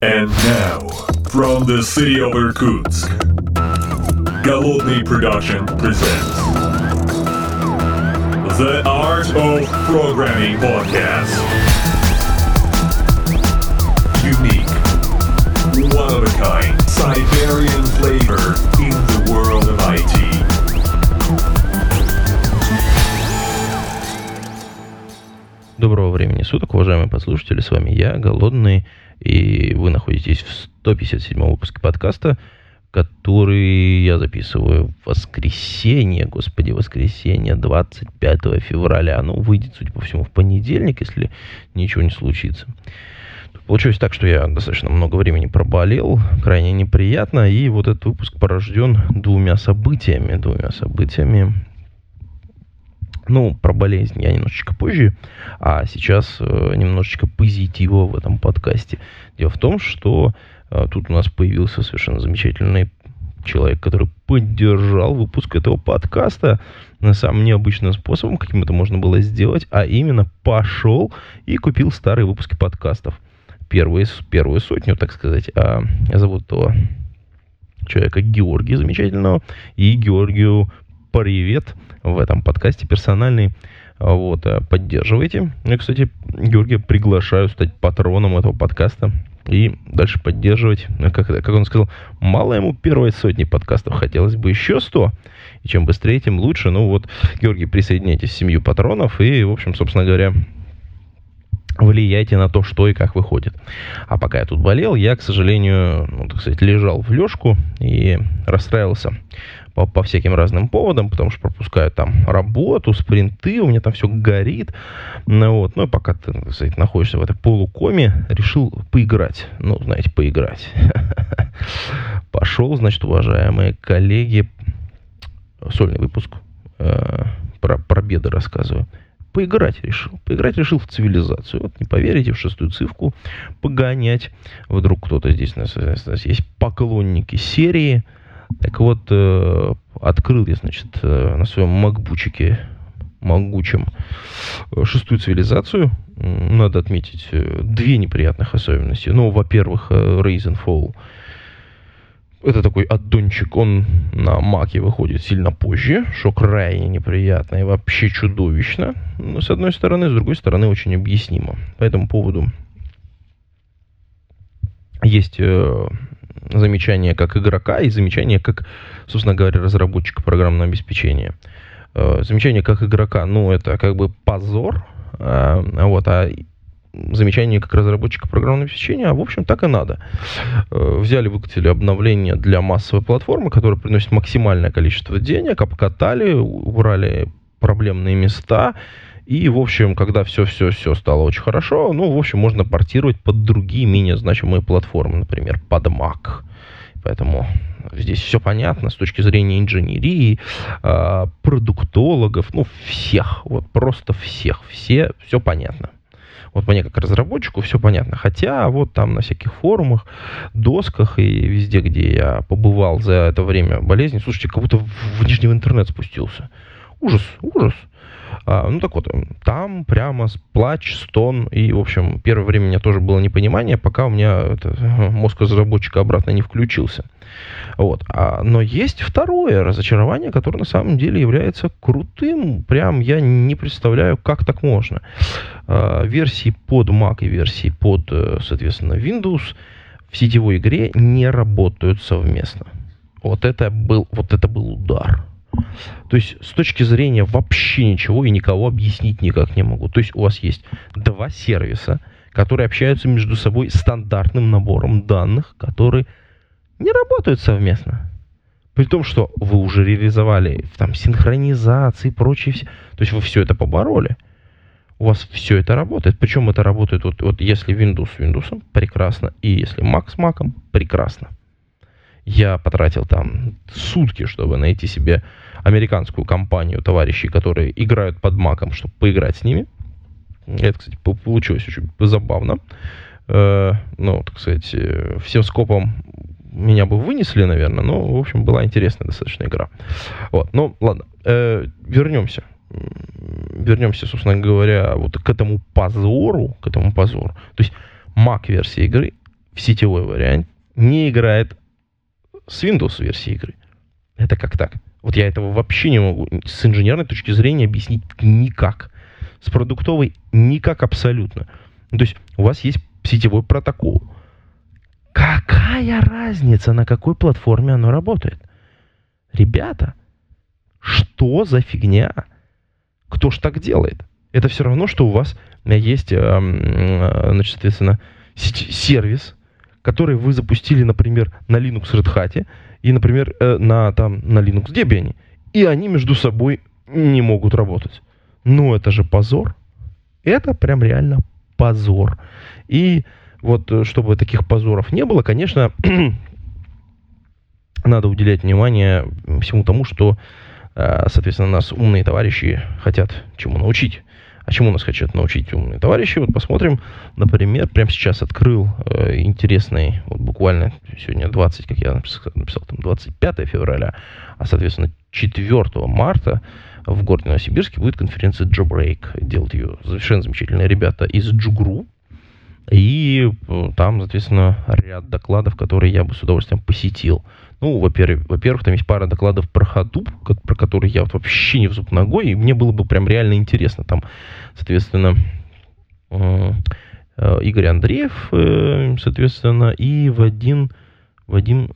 And now, from the city of Irkutsk, Голодный Production presents The Art of Programming Podcast. Unique, one of a kind, Siberian flavor in the world of IT. Доброго времени суток, уважаемые послушатели, с вами я, Голодный, и вы находитесь в 157 выпуске подкаста, который я записываю в воскресенье, господи, воскресенье, 25 февраля. Ну, выйдет, судя по всему, в понедельник, если ничего не случится. Получилось так, что я достаточно много времени проболел, крайне неприятно, и вот этот выпуск порожден двумя событиями, двумя событиями, ну, про болезнь я немножечко позже, а сейчас э, немножечко позитива в этом подкасте. Дело в том, что э, тут у нас появился совершенно замечательный человек, который поддержал выпуск этого подкаста на самым необычным способом, каким это можно было сделать, а именно пошел и купил старые выпуски подкастов. Первые, первую сотню, так сказать. А, зовут этого человека Георгий замечательного. И Георгию привет в этом подкасте персональный. Вот, э, поддерживайте. Я, кстати, Георгия приглашаю стать патроном этого подкаста и дальше поддерживать. Ну, как, как он сказал, мало ему первой сотни подкастов, хотелось бы еще 100. И чем быстрее, тем лучше. Ну вот, Георгий, присоединяйтесь к семью патронов и, в общем, собственно говоря, влияйте на то, что и как выходит. А пока я тут болел, я, к сожалению, ну, так сказать, лежал в лёжку и расстраивался по, по всяким разным поводам, потому что пропускаю там работу, спринты, у меня там все горит. Ну, вот. ну и пока ты, сказать, находишься в этой полукоме, решил поиграть. Ну, знаете, поиграть. Пошел, значит, уважаемые коллеги, сольный выпуск э, про, про беды рассказываю поиграть решил. Поиграть решил в цивилизацию. Вот не поверите, в шестую цифку погонять. Вдруг кто-то здесь у нас, у нас есть поклонники серии. Так вот, э, открыл я, значит, э, на своем макбучике могучем э, шестую цивилизацию. Надо отметить э, две неприятных особенности. Ну, во-первых, э, Raise and Fall – это такой аддончик, он на маке выходит сильно позже, что крайне неприятно и вообще чудовищно. Но, с одной стороны, с другой стороны, очень объяснимо. По этому поводу есть э, замечание как игрока и замечание как, собственно говоря, разработчика программного обеспечения. Э, замечание как игрока, ну, это как бы позор, э, вот, а замечание как разработчика программного обеспечения, а в общем так и надо. Э, взяли, выкатили обновление для массовой платформы, которая приносит максимальное количество денег, обкатали, убрали проблемные места, и, в общем, когда все-все-все стало очень хорошо, ну, в общем, можно портировать под другие менее значимые платформы, например, под Mac. Поэтому здесь все понятно с точки зрения инженерии, э, продуктологов, ну, всех, вот просто всех, все, все понятно. Вот мне как разработчику все понятно. Хотя вот там на всяких форумах, досках и везде, где я побывал за это время болезни, слушайте, как будто в нижний интернет спустился. Ужас, ужас. А, ну так вот, там прямо плач, стон, и, в общем, первое время у меня тоже было непонимание, пока у меня это, мозг разработчика обратно не включился. Вот. А, но есть второе разочарование, которое на самом деле является крутым. Прям я не представляю, как так можно. А, версии под Mac и версии под, э, соответственно, Windows в сетевой игре не работают совместно. Вот это был, вот это был удар. То есть с точки зрения вообще ничего и никого объяснить никак не могу. То есть у вас есть два сервиса, которые общаются между собой стандартным набором данных, которые не работают совместно. При том, что вы уже реализовали там синхронизации и прочее. Все. То есть вы все это побороли. У вас все это работает. Причем это работает вот, вот если Windows с Windows, прекрасно. И если Mac с Mac, прекрасно. Я потратил там сутки, чтобы найти себе американскую компанию товарищей, которые играют под маком, чтобы поиграть с ними. Это, кстати, получилось очень забавно. Э, ну, так сказать, э, всем скопом меня бы вынесли, наверное, но, в общем, была интересная достаточно игра. Вот, ну, ладно, э, вернемся. Вернемся, собственно говоря, вот к этому позору, к этому позору. То есть Mac версия игры в сетевой вариант не играет с Windows версии игры. Это как так? Вот я этого вообще не могу с инженерной точки зрения объяснить никак. С продуктовой никак абсолютно. Ну, то есть у вас есть сетевой протокол. Какая разница, на какой платформе оно работает? Ребята, что за фигня? Кто ж так делает? Это все равно, что у вас есть, значит, соответственно, сервис, который вы запустили, например, на Linux Red Hat и, например, э, на, там, на Linux Debian, и они между собой не могут работать. Ну, это же позор. Это прям реально позор. И вот, э, чтобы таких позоров не было, конечно, надо уделять внимание всему тому, что, э, соответственно, нас умные товарищи хотят чему научить. А чему нас хотят научить умные товарищи? Вот посмотрим, например, прямо сейчас открыл э, интересный, вот буквально сегодня 20, как я написал, написал там 25 февраля, а, соответственно, 4 марта в городе Новосибирске будет конференция Jailbreak. Делают ее совершенно замечательные ребята из Джугру, и э, там, соответственно, ряд докладов, которые я бы с удовольствием посетил. Ну, во-первых, во-первых, там есть пара докладов про как, про которые я вот вообще не в зуб ногой, и мне было бы прям реально интересно. Там, соответственно, э, э, Игорь Андреев, э, соответственно, и Вадим, Вадим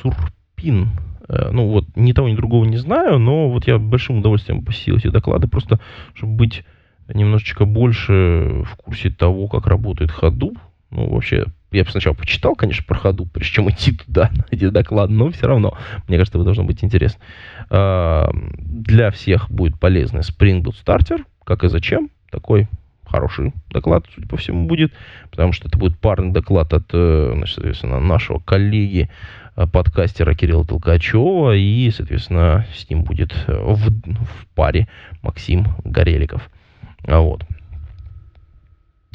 Сурпин. Ну, вот, ни того, ни другого не знаю, но вот я большим удовольствием посетил эти доклады, просто чтобы быть немножечко больше в курсе того, как работает Hadoop. Ну, вообще, я сначала почитал, конечно, про Hadoop, прежде чем идти туда, на эти доклады, но все равно, мне кажется, это должно быть интересно. Для всех будет полезный Spring Boot Starter, как и зачем, такой хороший доклад, судя по всему, будет, потому что это будет парный доклад от, э, значит, соответственно, нашего коллеги, э, подкастера Кирилла Толкачева, и, соответственно, с ним будет э, в, в паре Максим Гореликов. А вот.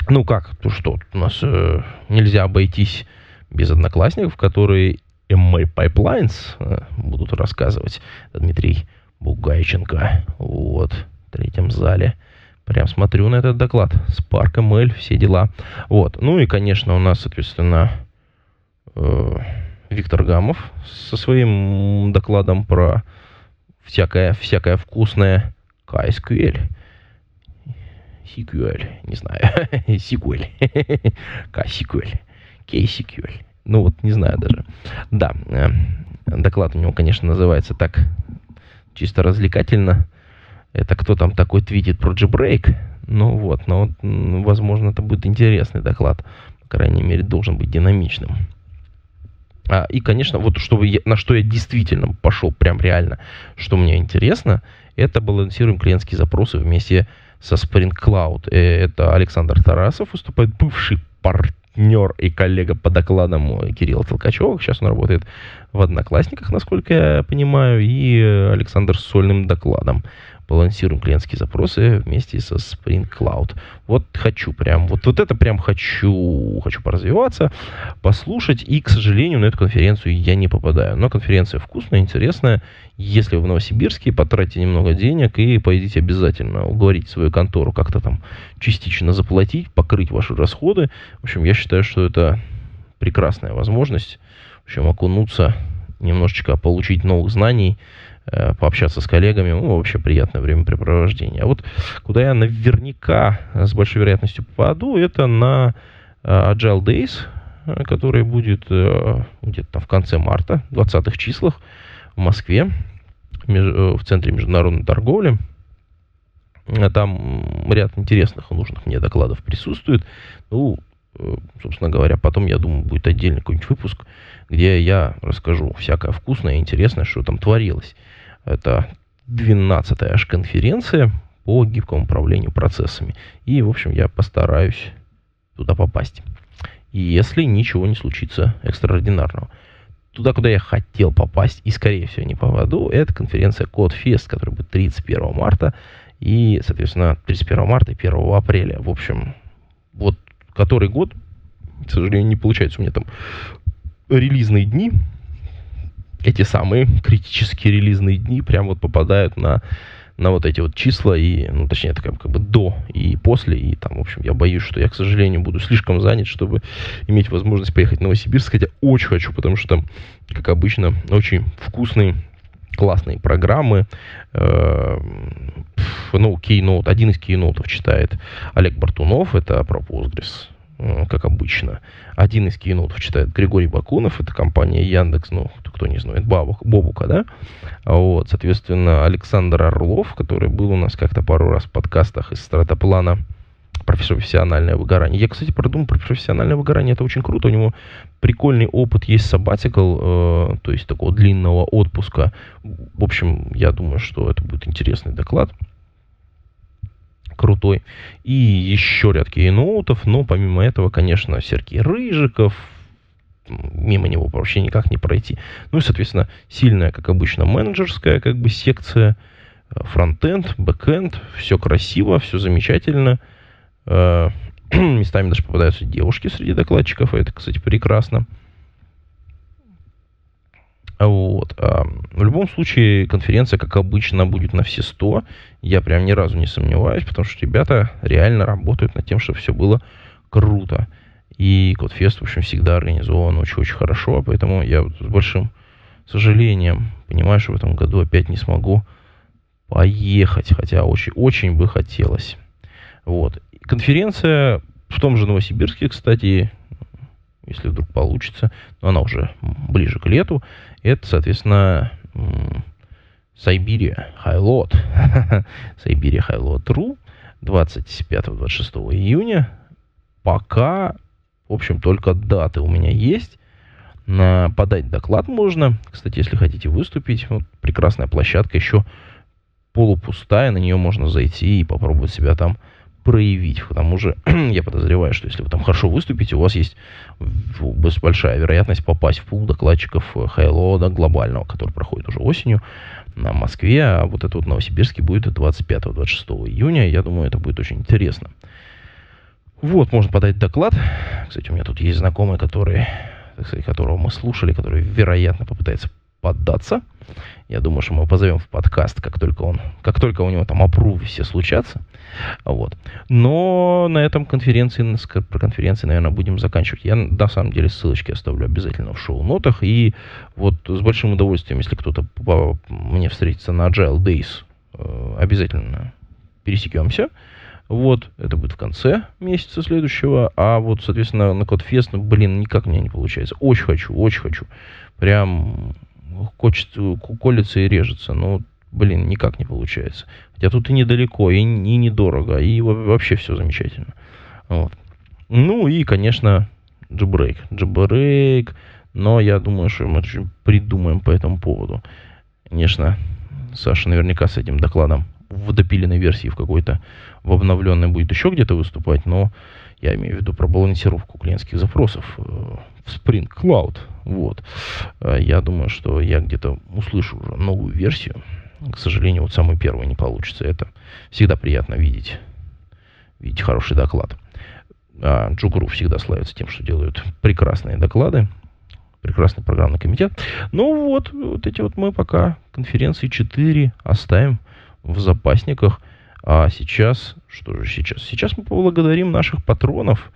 Ну как, ну что, у нас э, нельзя обойтись без одноклассников, которые MA Pipelines э, будут рассказывать. Дмитрий Бугайченко. Вот, в третьем зале. Прям смотрю на этот доклад. Spark ML, все дела. Вот. Ну и, конечно, у нас, соответственно, э, Виктор Гамов со своим докладом про всякое, всякое вкусное KSQL. SQL, не знаю, SQL, KSQL, KSQL. Ну вот, не знаю даже. Да, э, доклад у него, конечно, называется так чисто развлекательно. Это кто там такой твитит про джебрейк? Ну вот, но, вот, возможно, это будет интересный доклад. По крайней мере, должен быть динамичным. А, и, конечно, вот чтобы я, на что я действительно пошел прям реально, что мне интересно, это балансируем клиентские запросы вместе со Spring Cloud. Э, это Александр Тарасов выступает, бывший партнер и коллега по докладам Кирилла Толкачева. Сейчас он работает в Одноклассниках, насколько я понимаю, и Александр с сольным докладом балансируем клиентские запросы вместе со Spring Cloud. Вот хочу прям, вот, вот это прям хочу, хочу поразвиваться, послушать, и, к сожалению, на эту конференцию я не попадаю. Но конференция вкусная, интересная. Если вы в Новосибирске, потратите немного денег и поедите обязательно уговорить свою контору как-то там частично заплатить, покрыть ваши расходы. В общем, я считаю, что это прекрасная возможность, в общем, окунуться, немножечко получить новых знаний, пообщаться с коллегами, ну, вообще приятное времяпрепровождение. А вот куда я наверняка с большой вероятностью попаду, это на э, Agile Days, э, который будет где-то в конце марта, 20-х числах в Москве, в Центре международной торговли. Там ряд интересных и нужных мне докладов присутствует. Ну, собственно говоря, потом, я думаю, будет отдельный какой-нибудь выпуск, где я расскажу всякое вкусное и интересное, что там творилось. Это 12-я аж конференция по гибкому управлению процессами. И, в общем, я постараюсь туда попасть. Если ничего не случится экстраординарного. Туда, куда я хотел попасть, и, скорее всего, не попаду, это конференция CodeFest, которая будет 31 марта, и, соответственно, 31 марта и 1 апреля. В общем, вот который год, к сожалению, не получается у меня там релизные дни, эти самые критические релизные дни прям вот попадают на на вот эти вот числа и, ну, точнее, это как, как бы до и после, и там, в общем, я боюсь, что я, к сожалению, буду слишком занят, чтобы иметь возможность поехать в Новосибирск, хотя очень хочу, потому что там, как обычно, очень вкусные классные программы. Э, ну, кейноут, один из кейноутов читает Олег Бартунов, это про Postgres, как обычно. Один из кейноутов читает Григорий Бакунов, это компания Яндекс, ну, кто не знает, Бабук, Бобука, да? Вот, соответственно, Александр Орлов, который был у нас как-то пару раз в подкастах из стратоплана, про профессиональное выгорание. Я, кстати, продумал про профессиональное выгорание. Это очень круто. У него прикольный опыт есть sabbatical, э, то есть такого длинного отпуска. В общем, я думаю, что это будет интересный доклад. Крутой. И еще ряд кейноутов. Но помимо этого, конечно, Сергей Рыжиков, мимо него вообще никак не пройти. Ну и, соответственно, сильная, как обычно, менеджерская как бы секция, э, фронтенд, бэкенд, все красиво, все замечательно – Э, местами даже попадаются девушки среди докладчиков, и это, кстати, прекрасно. Вот. А, в любом случае, конференция, как обычно, будет на все 100. Я прям ни разу не сомневаюсь, потому что ребята реально работают над тем, чтобы все было круто. И Кодфест, в общем, всегда организован очень-очень хорошо, поэтому я вот с большим сожалением понимаю, что в этом году опять не смогу поехать, хотя очень-очень бы хотелось. Вот. Конференция в том же Новосибирске, кстати, если вдруг получится, но она уже ближе к лету, это, соответственно, Сайбирия Хайлот. Сайбирия Хайлот.ру 25-26 июня. Пока, в общем, только даты у меня есть. На, подать доклад можно. Кстати, если хотите выступить, вот прекрасная площадка, еще полупустая, на нее можно зайти и попробовать себя там проявить. К тому же, я подозреваю, что если вы там хорошо выступите, у вас есть большая вероятность попасть в пул докладчиков Хайлода глобального, который проходит уже осенью на Москве, а вот это вот Новосибирске будет 25-26 июня. Я думаю, это будет очень интересно. Вот, можно подать доклад. Кстати, у меня тут есть знакомый, который, так сказать, которого мы слушали, который, вероятно, попытается поддаться. Я думаю, что мы позовем в подкаст, как только он, как только у него там опрувы все случатся. Вот. Но на этом конференции, про конференции, наверное, будем заканчивать. Я на самом деле ссылочки оставлю обязательно в шоу-нотах. И вот с большим удовольствием, если кто-то мне встретится на Agile Days, э, обязательно пересекемся. Вот, это будет в конце месяца следующего. А вот, соответственно, на Кодфест, ну, блин, никак меня не получается. Очень хочу, очень хочу. Прям хочется, колется и режется, но, блин, никак не получается. Хотя тут и недалеко, и, и недорого, и вообще все замечательно. Вот. Ну и, конечно, джебрейк. Джебрейк, но я думаю, что мы придумаем по этому поводу. Конечно, Саша наверняка с этим докладом в допиленной версии в какой-то, в обновленной будет еще где-то выступать, но я имею в виду про балансировку клиентских запросов э, в Spring Cloud. Вот. Э, я думаю, что я где-то услышу уже новую версию. К сожалению, вот самый первый не получится. Это всегда приятно видеть, видеть хороший доклад. А Джугру всегда славится тем, что делают прекрасные доклады, прекрасный программный комитет. Ну вот, вот эти вот мы пока конференции 4 оставим в запасниках – а сейчас, что же сейчас? Сейчас мы поблагодарим наших патронов,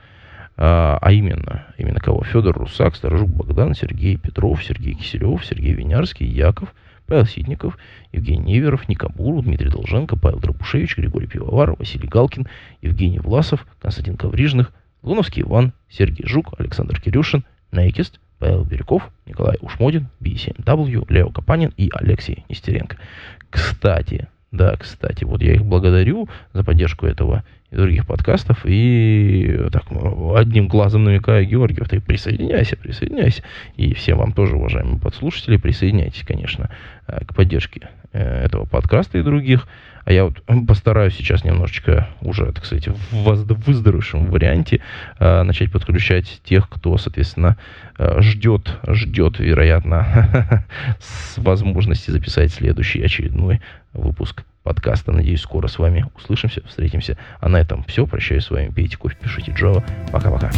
а, а именно, именно кого? Федор Русак, Сторожук Богдан, Сергей Петров, Сергей Киселев, Сергей Винярский, Яков, Павел Ситников, Евгений Неверов, Никабуру, Дмитрий Долженко, Павел Дробушевич, Григорий Пивовар, Василий Галкин, Евгений Власов, Константин Коврижных, Луновский Иван, Сергей Жук, Александр Кирюшин, Найкист, Павел Бирюков, Николай Ушмодин, B7W, Лео Капанин и Алексей Нестеренко. Кстати, да, кстати, вот я их благодарю за поддержку этого и других подкастов. И одним глазом намекаю, Георгиев, ты присоединяйся, присоединяйся. И всем вам тоже, уважаемые подслушатели, присоединяйтесь, конечно, э, к поддержке э, этого подкаста и других. А я вот постараюсь сейчас немножечко уже, так сказать, в выздоровевшем варианте э, начать подключать тех, кто, соответственно, э, ждет, ждет, вероятно, с возможности записать следующий очередной выпуск подкаста. Надеюсь, скоро с вами услышимся, встретимся. А на этом все. Прощаюсь с вами. Пейте кофе, пишите Java. Пока-пока.